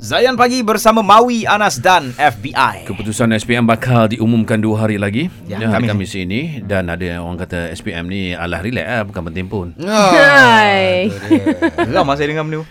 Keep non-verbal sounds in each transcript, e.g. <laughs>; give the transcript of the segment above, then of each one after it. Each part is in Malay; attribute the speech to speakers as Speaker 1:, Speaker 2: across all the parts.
Speaker 1: Zayan Pagi bersama Maui, Anas dan FBI.
Speaker 2: Keputusan SPM bakal diumumkan dua hari lagi
Speaker 1: Ya,
Speaker 2: ya, hari
Speaker 1: Khamis
Speaker 2: Khamis ini dan ada orang kata SPM ni alah relax lah bukan penting pun.
Speaker 3: Hai.
Speaker 1: Geram masa dengar benda tu.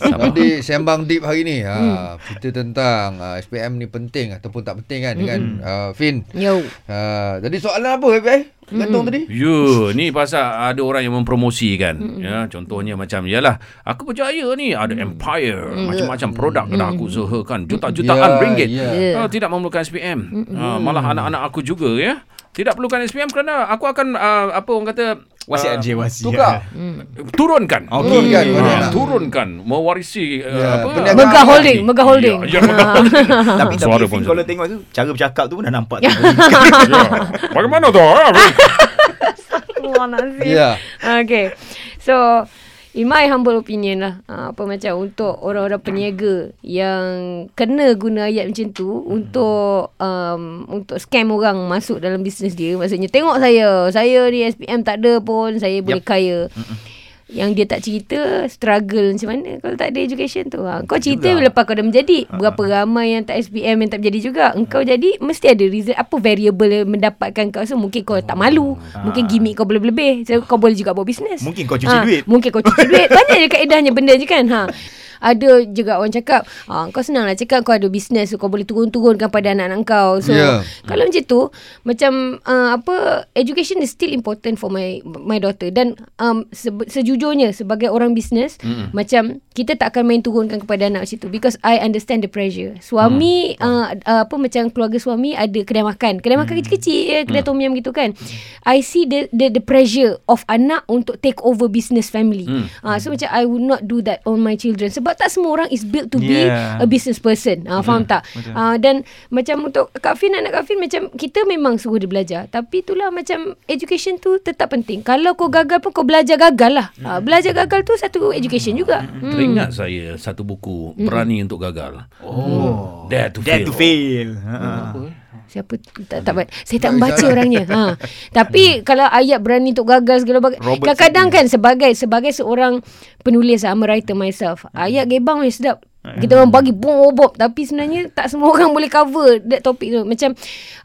Speaker 4: Tadi sembang deep hari ni ha, Cerita tentang uh, SPM ni penting ataupun tak penting kan Dengan uh, Fin
Speaker 3: Yo.
Speaker 4: uh, Jadi soalan apa FBI? Gantung tadi?
Speaker 2: Ya, ni pasal ada orang yang mempromosikan. Ya, contohnya macam yalah, aku percaya ni ada empire, macam-macam produk dah aku usahakan juta-jutaan
Speaker 4: Ya,
Speaker 2: ringgit.
Speaker 4: ya.
Speaker 2: Ah, tidak memerlukan SPM. Ah, malah anak-anak aku juga ya. Tidak perlukan SPM kerana aku akan ah, apa orang kata
Speaker 1: Wasiat
Speaker 2: ah,
Speaker 1: je wasiat.
Speaker 4: Tukar
Speaker 2: turunkan.
Speaker 1: Okey.
Speaker 4: Turunkan pada
Speaker 2: Ah,
Speaker 4: anak.
Speaker 2: turunkan mewarisi uh,
Speaker 4: Ya,
Speaker 2: apa.
Speaker 3: Mega holding, mega holding.
Speaker 2: Ya, ya mega holding. <laughs>
Speaker 1: Tapi
Speaker 2: Suara
Speaker 1: tapi
Speaker 2: pun
Speaker 1: Fin, kalau tengok tu cara bercakap tu pun dah nampak tu.
Speaker 2: ya. <laughs> Bagaimana tu? <laughs> ah?
Speaker 3: Astagfirullahaladzim.
Speaker 4: Ya
Speaker 3: Okay. So, in my humble opinion lah. Uh, apa macam untuk orang-orang peniaga yang kena guna ayat macam tu untuk um, untuk scam orang masuk dalam bisnes dia. Maksudnya, tengok saya. Saya ni SPM tak ada pun. Saya boleh kaya. Yang dia tak cerita struggle macam mana kalau tak ada education tu. Ha, kau cerita
Speaker 1: Juga.
Speaker 3: lepas kau dah menjadi. Berapa ramai yang tak SPM yang tak menjadi juga. Engkau jadi mesti ada reason apa variable mendapatkan kau. So mungkin kau tak malu. Mungkin gimmick kau boleh lebih. So kau boleh juga buat bisnes.
Speaker 1: Mungkin kau cuci duit.
Speaker 3: Mungkin kau cuci duit. <laughs> Banyak je kaedahnya benda je kan. Ha. Ada juga orang cakap ha, Kau senang lah cakap Kau ada bisnes so Kau boleh turun-turunkan pada anak-anak kau. So
Speaker 4: Ya.
Speaker 3: Kalau macam tu Macam uh, Apa Education is still important For my my daughter. Dan um, se- Sejujurnya Sebagai orang bisnes mm. Macam Kita tak akan main turunkan Kepada anak macam tu Because I understand the pressure. Suami mm. uh, uh, Apa macam keluarga suami Ada kedai makan. Kedai makan kecil-kecil ya, Kedai tom yum gitu kan. I see the, the the pressure Of anak Untuk take over business family. Mm. uh, So macam I would not do that On my children. Sebab tak semua orang Is built to
Speaker 1: Yeah.
Speaker 3: be A business person uh, Faham tak uh, Dan macam untuk Kak Fin Anak Kak Fin macam Kita memang suruh dia belajar Tapi itulah macam Education tu tetap penting Kalau kau gagal pun Kau belajar gagal lah uh, Belajar gagal tu Satu education juga hmm.
Speaker 2: Teringat saya satu buku Berani untuk gagal.
Speaker 1: Oh.
Speaker 2: Dare to
Speaker 1: Dare
Speaker 2: fail.
Speaker 1: to fail. Ha.
Speaker 3: Siapa tak, tak, Saya tak membaca orangnya. Ha. <laughs> Tapi Kalau ayat berani untuk gagal segala bagai Kadang-kadang kan Sebagai Sebagai seorang Penulis I'm a writer myself Ayat gebang ni sedap. Kita orang bagi bom bom tapi sebenarnya tak semua <laughs> orang boleh cover that topik tu. Macam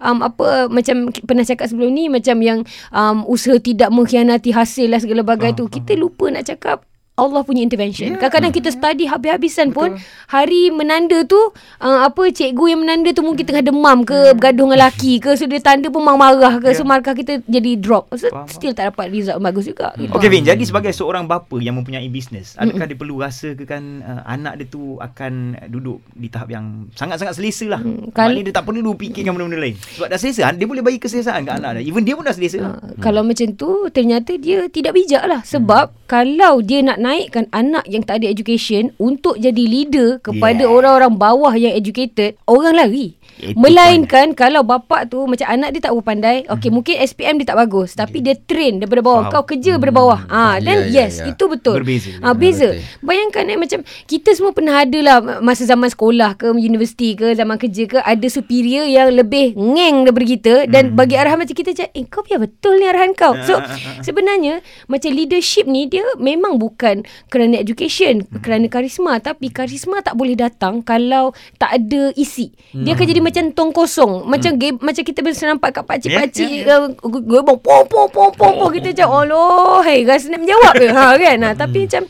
Speaker 3: um, apa macam pernah cakap sebelum ni macam yang um, usaha tidak mengkhianati hasil lah segala bagai tu. kita lupa nak cakap Allah punya intervention. Yeah. Kadang-kadang kita study habis-habisan pun hari menanda tu uh, apa cikgu yang menanda tu mungkin tengah demam ke bergaduh dengan lelaki ke so dia tanda pun marah-marah ke so markah kita jadi drop. So still tak dapat result bagus juga. Gitu.
Speaker 1: Okey Vin, jadi sebagai seorang bapa yang mempunyai bisnes, adakah dia perlu rasa ke kan uh, anak dia tu akan duduk di tahap yang sangat-sangat selesa lah.
Speaker 3: Hmm,
Speaker 1: Hmm,
Speaker 3: kal-
Speaker 1: Maknanya dia tak perlu fikirkan benda-benda lain. Sebab dah selesa, dia boleh bagi keselesaan ke anak dia. Even dia pun dah selesa. lah.
Speaker 3: Uh, Kalau macam tu ternyata dia tidak bijak lah sebab kalau dia nak naikkan anak yang tak ada education untuk jadi leader kepada
Speaker 1: Yeah.
Speaker 3: orang-orang bawah yang educated, orang lari.
Speaker 1: Itu
Speaker 3: Melainkan kalau bapak tu macam anak dia tak berapa pandai, okey mungkin SPM dia tak bagus tapi dia train daripada bawah.
Speaker 1: Faham.
Speaker 3: Kau kerja daripada bawah. Ah then
Speaker 4: Ya, ya,
Speaker 3: yes,
Speaker 4: ya.
Speaker 3: itu betul.
Speaker 1: Berbeza.
Speaker 3: Ah beza.
Speaker 4: Betul.
Speaker 3: Bayangkan eh macam kita semua pernah ada lah masa zaman sekolah ke universiti ke zaman kerja ke ada superior yang lebih ngeng daripada kita dan bagi arahan macam kita macam eh kau biar betul ni arahan kau. So <laughs> sebenarnya macam leadership ni dia memang bukan kerana education, kerana karisma tapi karisma tak boleh datang kalau tak ada isi. Dia akan jadi macam tong kosong. Macam game, macam kita biasa nampak kat pakcik-pakcik
Speaker 1: Yeah,
Speaker 3: uh, gebong pom pom pom pom pom kita macam Allah hey rasa nak menjawab ke ha kan ha, tapi macam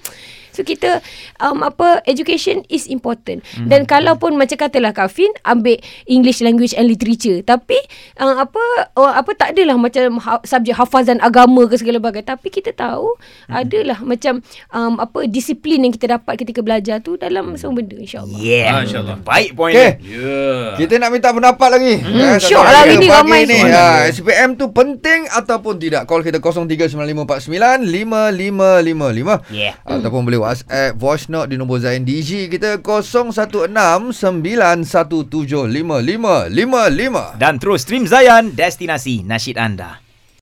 Speaker 3: So kita um, apa education is important. Mm. Dan kalaupun macam katalah Kak Fin ambil English language and literature tapi uh, apa uh, apa tak adalah macam ha, subjek hafazan agama ke segala bagai tapi kita tahu mm. adalah macam um, apa disiplin yang kita dapat ketika belajar tu dalam semua benda insyaallah.
Speaker 1: Yeah.
Speaker 2: Masya Allah.
Speaker 1: Baik point dia.
Speaker 2: Ya.
Speaker 4: Kita nak minta pendapat lagi
Speaker 3: Hmm,
Speaker 4: satu
Speaker 3: syok lah hari ni
Speaker 4: pagi
Speaker 3: ramai
Speaker 4: ni. Ha, SPM tu penting ataupun tidak Call kita 0395495555
Speaker 1: Yeah.
Speaker 4: Ataupun boleh WhatsApp Voice note di nombor Zain DG kita 0169175555
Speaker 1: Dan terus stream Zayan, destinasi nasyid anda.